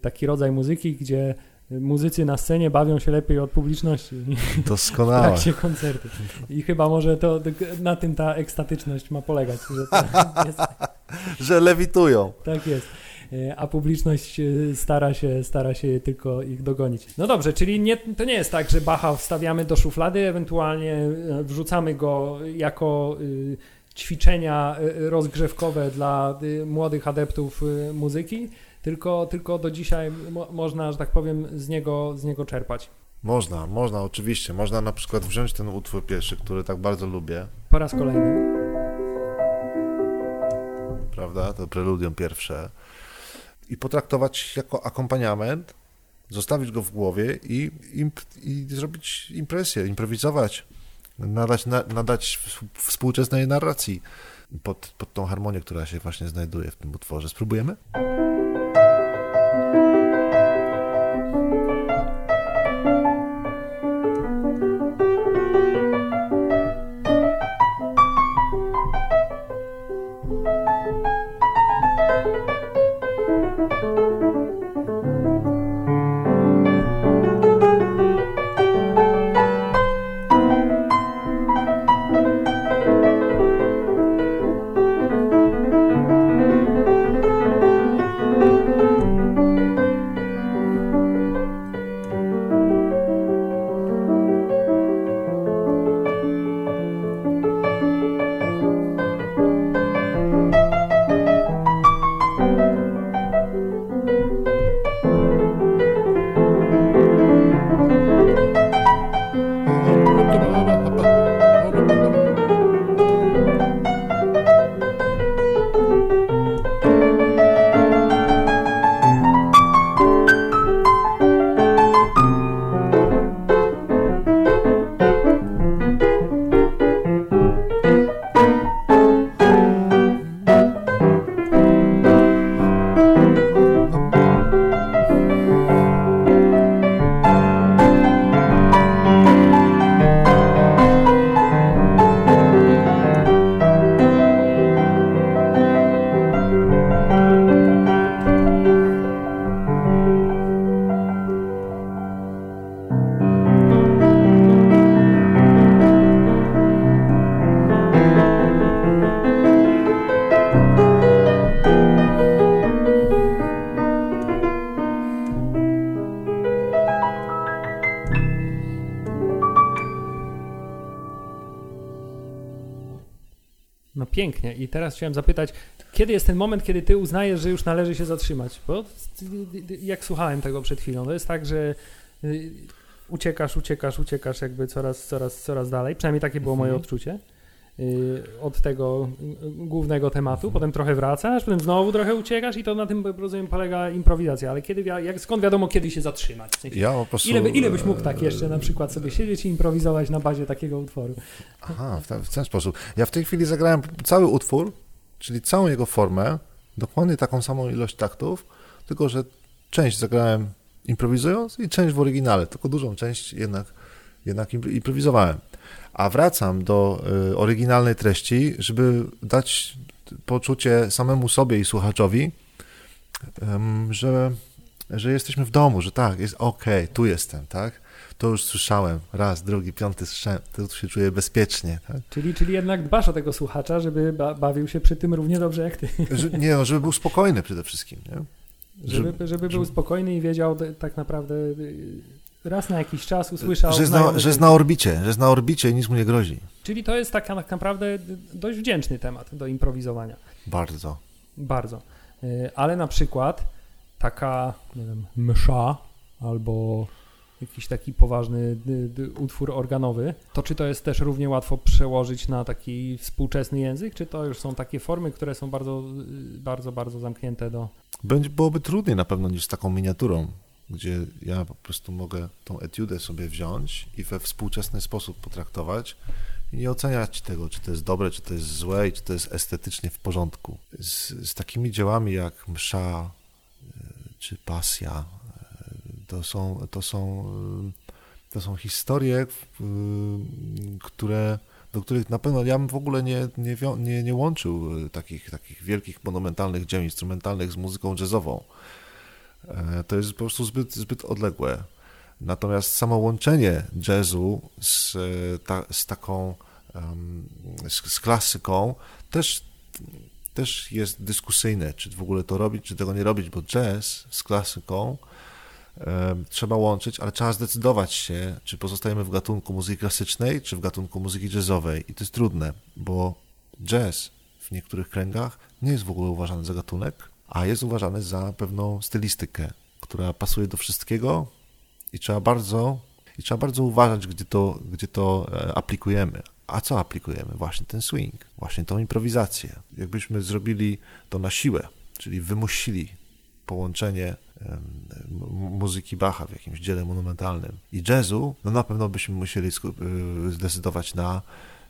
taki rodzaj muzyki, gdzie muzycy na scenie bawią się lepiej od publiczności Doskonałe. w trakcie koncertu. I chyba może to na tym ta ekstatyczność ma polegać. Że, jest, że lewitują. Tak jest. Y, a publiczność y, stara się, stara się tylko ich dogonić. No dobrze, czyli nie, to nie jest tak, że Bacha wstawiamy do szuflady, ewentualnie wrzucamy go jako ćwiczenia rozgrzewkowe dla młodych adeptów muzyki, tylko, tylko do dzisiaj mo można, że tak powiem, z niego, z niego czerpać. Można, można, oczywiście. Można na przykład wziąć ten utwór pierwszy, który tak bardzo lubię. Po raz kolejny. Prawda? To preludium pierwsze. I potraktować jako akompaniament, zostawić go w głowie i, imp, i zrobić impresję, improwizować, nadać, na, nadać współczesnej narracji pod, pod tą harmonię, która się właśnie znajduje w tym utworze. Spróbujemy? Pięknie. I teraz chciałem zapytać, kiedy jest ten moment, kiedy ty uznajesz, że już należy się zatrzymać? Bo jak słuchałem tego przed chwilą, to jest tak, że y, uciekasz, uciekasz, uciekasz jakby coraz, coraz, coraz dalej. Przynajmniej takie było moje mhm. odczucie. Y, od tego głównego tematu, potem trochę wracasz, potem znowu trochę uciekasz i to na tym rozumiem polega improwizacja, ale kiedy, jak, skąd wiadomo kiedy się zatrzymać? W sensie, ja po prostu, ile, ile byś mógł tak jeszcze na przykład sobie siedzieć i improwizować na bazie takiego utworu? Aha, w ten, w ten sposób. Ja w tej chwili zagrałem cały utwór, czyli całą jego formę, dokładnie taką samą ilość taktów, tylko że część zagrałem improwizując i część w oryginale, tylko dużą część jednak, jednak improwizowałem a wracam do y, oryginalnej treści, żeby dać poczucie samemu sobie i słuchaczowi, że, że jesteśmy w domu, że tak, jest ok, tu jestem, tak? To już słyszałem, raz, drugi, piąty słyszałem, tu się czuję bezpiecznie. Tak? Czyli, czyli jednak dbasz o tego słuchacza, żeby bawił się przy tym równie dobrze jak ty. Że, nie, no, żeby był spokojny przede wszystkim. Nie? Żeby, żeby, żeby był spokojny i wiedział tak naprawdę y, raz na jakiś czas usłyszał... Że jest, na, że jest na orbicie, że jest na orbicie i nic mu nie grozi. Czyli to jest tak, naprawdę dość wdzięczny temat do improwizowania. Bardzo. Bardzo. Y, ale na przykład taka, nie wiem, msza albo jakiś taki poważny utwór organowy, to czy to jest też równie łatwo przełożyć na taki współczesny język, czy to już są takie formy, które są bardzo, y, bardzo, bardzo zamknięte do... Będzie, byłoby trudniej na pewno niż z taką miniaturą gdzie ja po prostu mogę tą etiudę sobie wziąć i we współczesny sposób potraktować i nie oceniać tego, czy to jest dobre, czy to jest złe i czy to jest estetycznie w porządku. Z, z takimi dziełami jak msza e, czy pasja, e, to są, to są, e, to są historie, które, do których na pewno ja bym w ogóle nie, nie, nie, nie łączył takich, takich wielkich, monumentalnych dzieł instrumentalnych z muzyką jazzową to jest po prostu zbyt, zbyt odległe. Natomiast samo łączenie jazzu z, ta, z taką z, z, klasyką też, też jest dyskusyjne, czy w ogóle to robić, czy tego nie robić, bo jazz z klasyką trzeba łączyć, ale trzeba zdecydować się, czy pozostajemy w gatunku muzyki klasycznej, czy w gatunku muzyki jazzowej. I to jest trudne, bo jazz w niektórych kręgach nie jest w ogóle uważany za gatunek, a jest uważany za pewną stylistykę, która pasuje do wszystkiego i trzeba bardzo, i trzeba bardzo uważać, gdzie to, gdzie to e, aplikujemy. A co aplikujemy? Właśnie ten swing, właśnie tą improwizację. Jakbyśmy zrobili to na siłę, czyli wymusili połączenie muzyki Bacha w jakimś dziele monumentalnym i jazzu, no na pewno byśmy musieli e, zdecydować na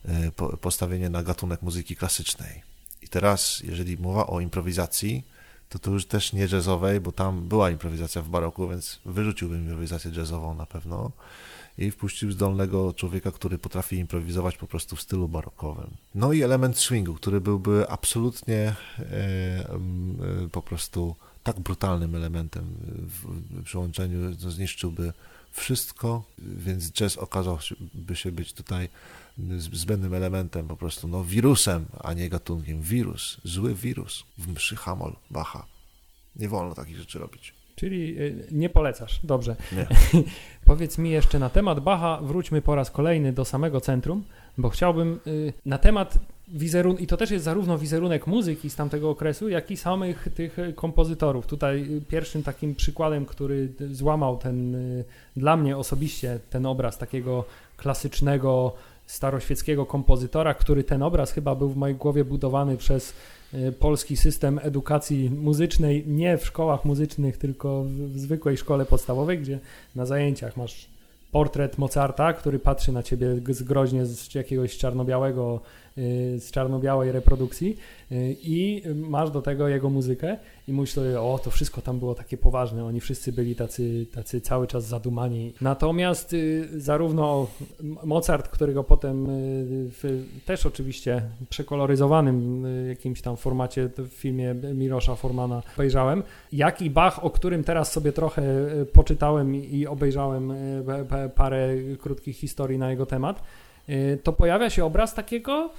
e, postawienie na gatunek muzyki klasycznej. I teraz, jeżeli mowa o improwizacji, to to już też nie jazzowej, bo tam była improwizacja w baroku, więc wyrzuciłbym improwizację jazzową na pewno i wpuścił zdolnego człowieka, który potrafi improwizować po prostu w stylu barokowym. No i element swingu, który byłby absolutnie e, e, po prostu tak brutalnym elementem w przyłączeniu, że zniszczyłby wszystko, więc jazz okazałby się być tutaj zbędnym elementem, po prostu no, wirusem, a nie gatunkiem. Wirus, zły wirus w mszy Hamol, Bacha. Nie wolno takich rzeczy robić. Czyli y, nie polecasz, dobrze. Nie. Powiedz mi jeszcze na temat Bacha, wróćmy po raz kolejny do samego centrum, bo chciałbym y, na temat wizerunku, i to też jest zarówno wizerunek muzyki z tamtego okresu, jak i samych tych kompozytorów. Tutaj y, pierwszym takim przykładem, który złamał ten, dla mnie osobiście, ten obraz takiego klasycznego, staroświeckiego kompozytora, który ten obraz chyba był w mojej głowie budowany przez e, polski system edukacji muzycznej, nie w szkołach muzycznych, tylko w zwykłej szkole podstawowej, gdzie na zajęciach masz portret Mozarta, który patrzy na ciebie zgroźnie z jakiegoś czarno-białego z czarno-białej reprodukcji y, i masz do tego jego muzykę i mówisz sobie, o, to wszystko tam było takie poważne, oni wszyscy byli tacy, tacy cały czas zadumani. Natomiast y, zarówno Mozart, którego potem w też oczywiście przekoloryzowanym jakimś tam formacie w filmie Mirosza Formana obejrzałem, jak i Bach, o którym teraz sobie trochę poczytałem i obejrzałem parę krótkich historii na jego temat, Y, to pojawia się obraz takiego,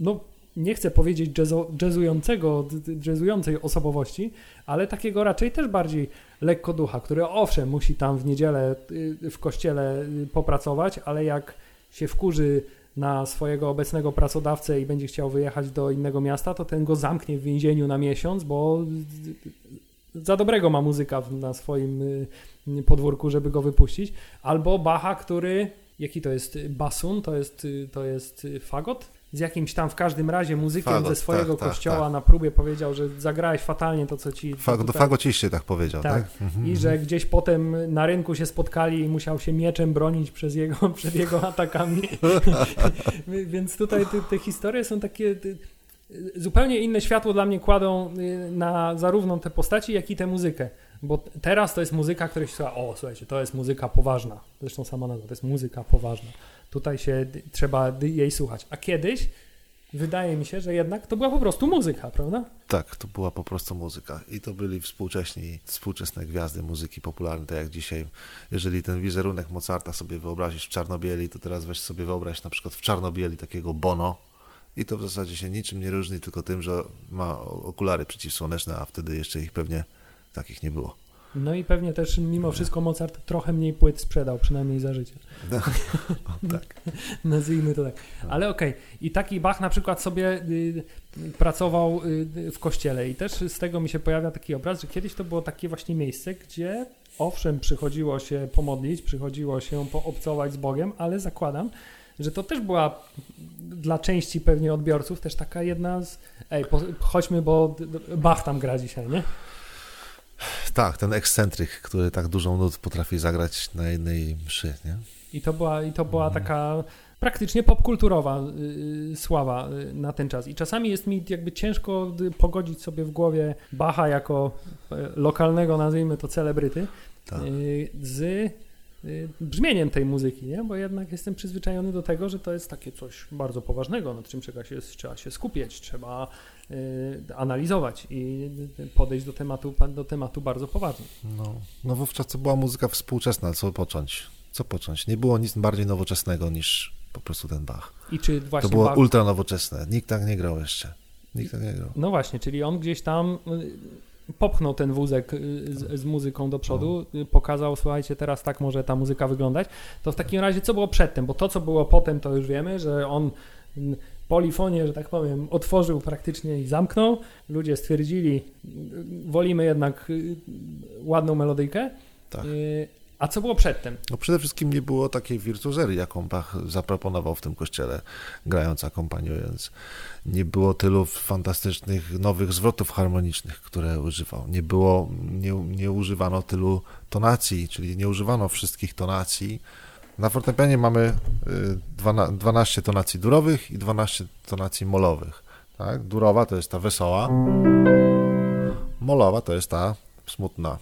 no nie chcę powiedzieć jazzo, jazzującego, jazzującej osobowości, ale takiego raczej też bardziej lekko ducha, który owszem musi tam w niedzielę y, w kościele y, popracować, ale jak się wkurzy na swojego obecnego pracodawcę i będzie chciał wyjechać do innego miasta, to ten go zamknie w więzieniu na miesiąc, bo za dobrego ma muzyka na swoim y, podwórku, żeby go wypuścić. Albo Bacha, który, jaki to jest basun, to jest, y, to jest fagot? z jakimś tam w każdym razie muzykiem Fagot, ze swojego tak, tak kościoła tak, na próbie powiedział, że zagrałeś fatalnie to, co ci... Fag, tutaj... Fagociście tak powiedział, tak? tak? Mhm. I że gdzieś potem na rynku się spotkali i musiał się mieczem bronić przez jego, przed jego atakami. Więc tutaj te, te, historie są takie... Zupełnie inne światło dla mnie kładą y, na zarówno te postaci, jak i tę muzykę. Bo teraz to jest muzyka, która się słucha, o słuchajcie, to jest muzyka poważna. Zresztą sama nazwa, to jest muzyka poważna. Tutaj się trzeba jej słuchać. A kiedyś wydaje mi się, że jednak to była po prostu muzyka, prawda? Tak, to była po prostu muzyka. I to byli współcześni, współczesne gwiazdy muzyki popularnej, tak jak dzisiaj. Jeżeli ten wizerunek Mozarta sobie wyobrazisz w czarnobieli, to teraz weź sobie wyobraź na przykład w czarnobieli takiego Bono, i to w zasadzie się niczym nie różni, tylko tym, że ma okulary przeciwsłoneczne, a wtedy jeszcze ich pewnie takich nie było. No i pewnie też mimo wszystko Mozart trochę mniej płyt sprzedał, przynajmniej za życia. No, tak. Nazwijmy to tak. No. Ale okej. Okay. I taki Bach na przykład sobie y, pracował y, w kościele i też z tego mi się pojawia taki obraz, że kiedyś to było takie właśnie miejsce, gdzie owszem przychodziło się pomodlić, przychodziło się poobcować z Bogiem, ale zakładam, że to też była dla części pewnie odbiorców też taka jedna z ej, po, chodźmy, bo Bach tam gra dzisiaj, nie? Tak, ten ekscentryk, który tak dużą nut potrafi zagrać na jednej mszy, nie? I to była, i to była mhm. taka praktycznie popkulturowa yy, sława yy, na ten czas. I czasami jest mi jakby ciężko pogodzić sobie w głowie Bacha jako yy, lokalnego, nazwijmy to celebryty, tak. Y, z y, brzmieniem tej muzyki, nie? bo jednak jestem przyzwyczajony do tego, że to jest takie coś bardzo poważnego, nad czym trzeba się, trzeba się skupiać, trzeba Y, analizować i podejść do tematu, do tematu bardzo poważnie. No, no wówczas to była muzyka współczesna, co począć? Co począć? Nie było nic bardziej nowoczesnego niż po prostu ten Bach. I czy właśnie to było Bach... ultra nowoczesne. Nikt tak nie grał jeszcze. Nikt tak nie grał. No właśnie, czyli on gdzieś tam y, popchnął ten wózek y, z, z, muzyką do przodu, no. pokazał, słuchajcie, teraz tak może ta muzyka wyglądać. To w takim razie co było przedtem? Bo to, co było potem, to już wiemy, że on polifonię, że tak powiem, otworzył praktycznie i zamknął. Ludzie stwierdzili, wolimy jednak y, ładną melodyjkę. Tak. A co było przedtem? No przede wszystkim nie było takiej wirtuozerii, jaką Bach zaproponował w tym kościele, grając, akompaniując. Nie było tylu fantastycznych, nowych zwrotów harmonicznych, które używał. Nie było, nie, nie używano tylu tonacji, czyli nie używano wszystkich tonacji, na fortepianie mamy 12 y, tonacji durowych i 12 tonacji molowych. Tak? Durowa to jest ta wesoła, molowa to jest ta smutna.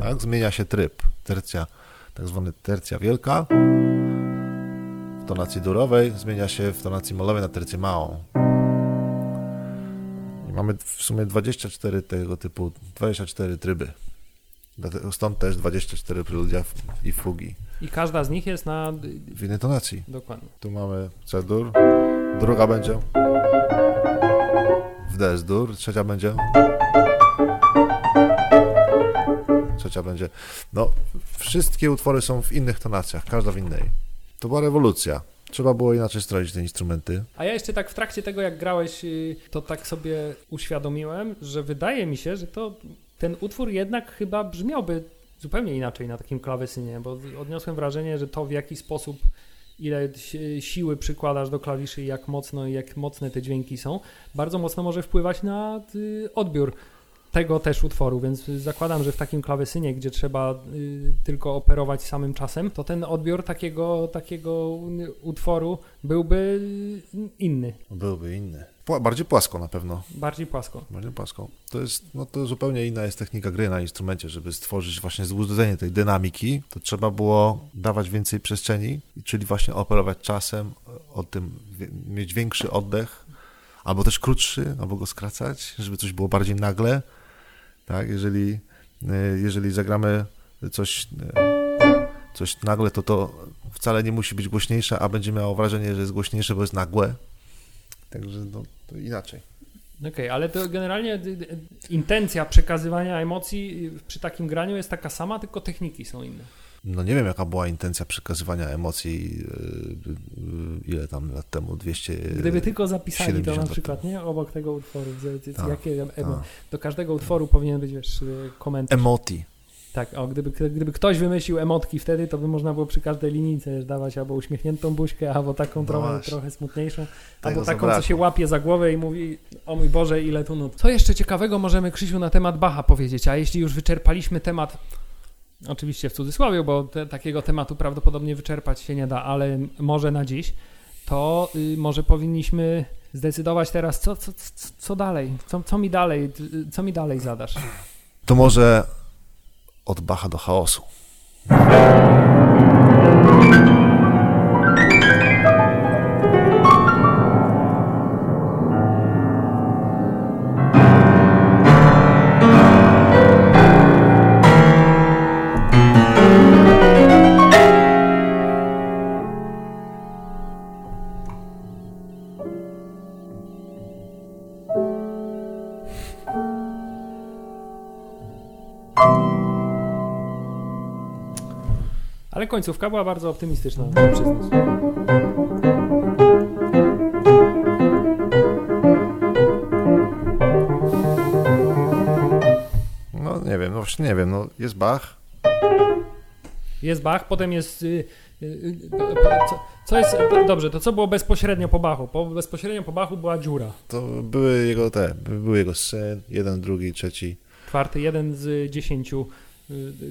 Tak? Zmienia się tryb. Tercja, tak zwany tercja wielka w tonacji durowej zmienia się w tonacji molowej na tercję małą. I mamy w sumie 24 tego typu, 24 tryby. Stąd też 24 preludia i fugi. I każda z nich jest na... W innej tonacji. Dokładnie. Tu mamy C-dur, druga będzie w D-dur, trzecia będzie trzecia będzie... No, wszystkie utwory są w innych tonacjach, każda w innej. To była rewolucja. Trzeba było inaczej stroić te instrumenty. A ja jeszcze tak w trakcie tego, jak grałeś, y, to tak sobie uświadomiłem, że wydaje mi się, że to ten utwór jednak chyba brzmiałby zupełnie inaczej na takim klawesynie, bo odniosłem wrażenie, że to w jaki sposób ile siły przykładasz do klawiszy i jak mocno jak mocne te dźwięki są, bardzo mocno może wpływać na y, odbiór tego też utworu, więc zakładam, że w takim klawesynie, gdzie trzeba y, tylko operować samym czasem, to ten odbiór takiego, takiego utworu byłby inny. Byłby inny. Bardziej płasko na pewno. Bardziej płasko. Bardziej płasko. To jest, no to zupełnie inna jest technika gry na instrumencie, żeby stworzyć właśnie złudzenie tej dynamiki, to trzeba było dawać więcej przestrzeni, czyli właśnie operować czasem, o tym mieć większy oddech, albo też krótszy, albo go skracać, żeby coś było bardziej nagle, tak, jeżeli, e, jeżeli zagramy coś, e, coś nagle, to to wcale nie musi być głośniejsze, a będzie miało wrażenie, że jest głośniejsze, bo jest nagłe. Także no, to inaczej. Okej, okay, ale to generalnie intencja przekazywania emocji przy takim graniu jest taka sama, tylko techniki są inne. No nie wiem, jaka była intencja przekazywania emocji, yy, ile tam lat temu, 200. Gdyby tylko zapisali to na 70 przykład, nie? Obok tego utworu, Tak, jakie tak. do każdego utworu powinien być, wiesz, y, komentarz. Emoti. Tak, o, gdyby, gdyby ktoś wymyślił emotki wtedy, to by można było przy każdej linijce wiesz, dawać albo uśmiechniętą buźkę, albo taką No trochę, trochę smutniejszą, albo taką, co zabrakło. się łapie za głowę i mówi, o mój Boże, ile tu nut. Co jeszcze ciekawego możemy, Krzysiu, na temat Bacha powiedzieć? A jeśli już wyczerpaliśmy temat, oczywiście w cudzysłowie, bo te, takiego tematu prawdopodobnie wyczerpać się nie da, ale może na dziś, to y, może powinniśmy zdecydować teraz, co, co, co, dalej, co, co mi dalej, y, co mi dalej zadasz. To może od Bacha do chaosu. Ale końcówka była bardzo optymistyczna, przyznać. No nie wiem, no właśnie nie wiem, no jest Bach, Jest Bach, potem jest. y, y, y, Co, co jest. Dobrze, to co było bezpośrednio po Bachu? Po, bezpośrednio po Bachu była dziura. to były jego te, były jego syn, jeden, drugi, trzeci. Czwarty, jeden z dziesięciu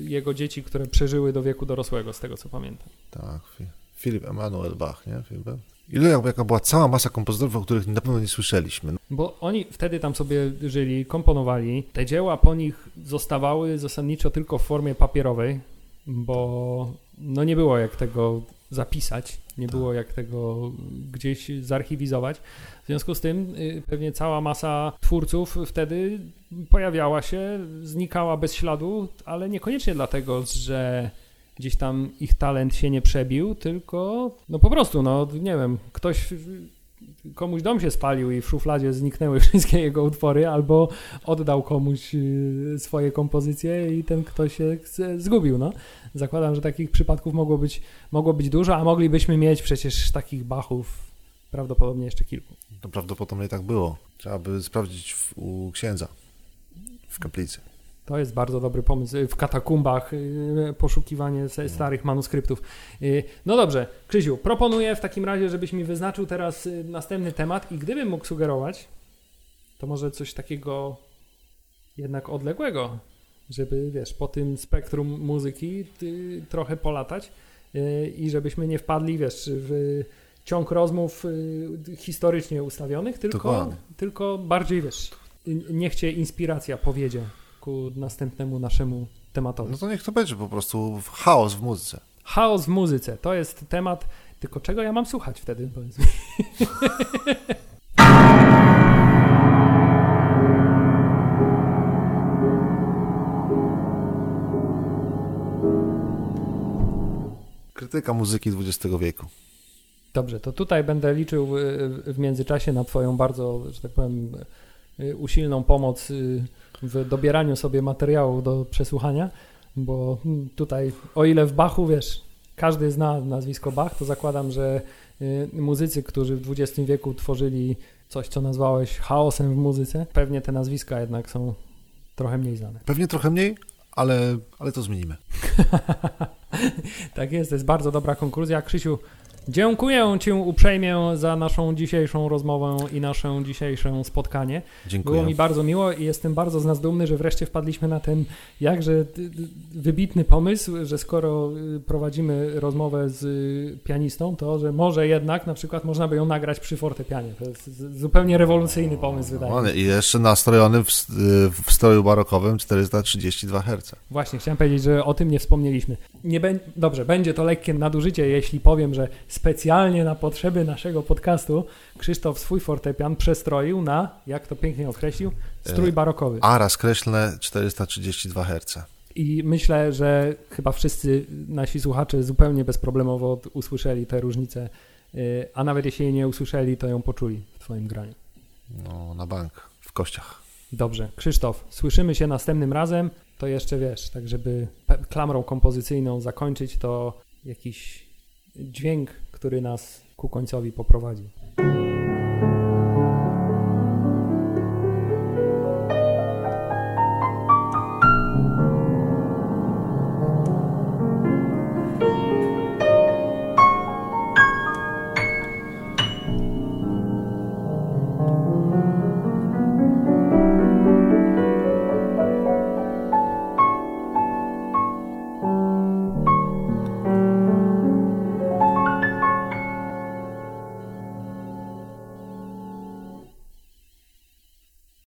jego dzieci, które przeżyły do wieku dorosłego, z tego co pamiętam. Tak, Fi- Filip Emanuel Bach, nie? Filip? Ile jak- jaka była cała masa kompozytorów, o których na pewno nie słyszeliśmy. Bo oni wtedy tam sobie żyli, komponowali. Te dzieła po nich zostawały zasadniczo tylko w formie papierowej, bo no nie było jak tego zapisać, nie Tak. było jak tego gdzieś zarchiwizować. W związku z tym y, pewnie cała masa twórców wtedy pojawiała się, znikała bez śladu, ale niekoniecznie dlatego, że gdzieś tam ich talent się nie przebił, tylko no po prostu, no nie wiem, ktoś komuś dom się spalił i w szufladzie zniknęły wszystkie jego utwory, albo oddał komuś y, swoje kompozycje i ten ktoś się zgubił, no. Zakładam, że takich przypadków mogło być, mogło być dużo, a moglibyśmy mieć przecież takich Bachów prawdopodobnie jeszcze kilku. to prawdopodobnie tak było. Trzeba by sprawdzić w, u księdza w kaplicy. To jest bardzo dobry pomysł. W katakumbach y, poszukiwanie se- starych manuskryptów. Y, No dobrze, Krzysiu, proponuję w takim razie, żebyś mi wyznaczył teraz y, następny temat i gdybym mógł sugerować, to może coś takiego jednak odległego, żeby wiesz, po tym spektrum muzyki y, trochę polatać y, i żebyśmy nie wpadli, wiesz, w ciąg rozmów y, historycznie ustawionych, tylko, Dokładnie. tylko bardziej, wiesz, y, niech cię inspiracja powiedzie ku następnemu naszemu tematowi. No to niech to będzie po prostu chaos w muzyce. Chaos w muzyce, to jest temat, tylko czego ja mam słuchać wtedy, powiedz mi. Krytyka muzyki XX wieku. Dobrze, to tutaj będę liczył w międzyczasie na Twoją bardzo, że tak powiem, usilną pomoc y, w dobieraniu sobie materiału do przesłuchania, bo mm, tutaj, o ile w Bachu, wiesz, każdy zna nazwisko Bach, to zakładam, że y, muzycy, którzy w XX wieku tworzyli coś, co nazwałeś chaosem w muzyce, pewnie te nazwiska jednak są trochę mniej znane. Pewnie trochę mniej, ale, ale to zmienimy. Tak jest, to jest bardzo dobra konkluzja. Krzysiu, dziękuję Ci uprzejmie za naszą dzisiejszą rozmowę i nasze dzisiejsze spotkanie. Dziękuję. Było mi bardzo miło i jestem bardzo z nas dumny, że wreszcie wpadliśmy na ten jakże y, y, wybitny pomysł, że skoro y, prowadzimy rozmowę z y, pianistą, to że może jednak na przykład można by ją nagrać przy fortepianie. To jest zupełnie rewolucyjny pomysł, wydaje mi się. I jeszcze nastrojony w, s- w stroju barokowym 432 Hz. Właśnie, chciałem powiedzieć, że o tym nie wspomnieliśmy. Nie bę- Dobrze, będzie to lekkie nadużycie, jeśli powiem, że specjalnie na potrzeby naszego podcastu Krzysztof swój fortepian przestroił na, jak to pięknie określił, strój E, barokowy. A rozkreślne 432 Hz. I myślę, że chyba wszyscy nasi słuchacze zupełnie bezproblemowo usłyszeli te różnice, y, a nawet jeśli jej nie usłyszeli, to ją poczuli w Twoim graniu. No, na bank, w kościach. Dobrze, Krzysztof, słyszymy się następnym razem to jeszcze wiesz, tak żeby klamrą kompozycyjną zakończyć, to jakiś dźwięk, który nas ku końcowi poprowadzi.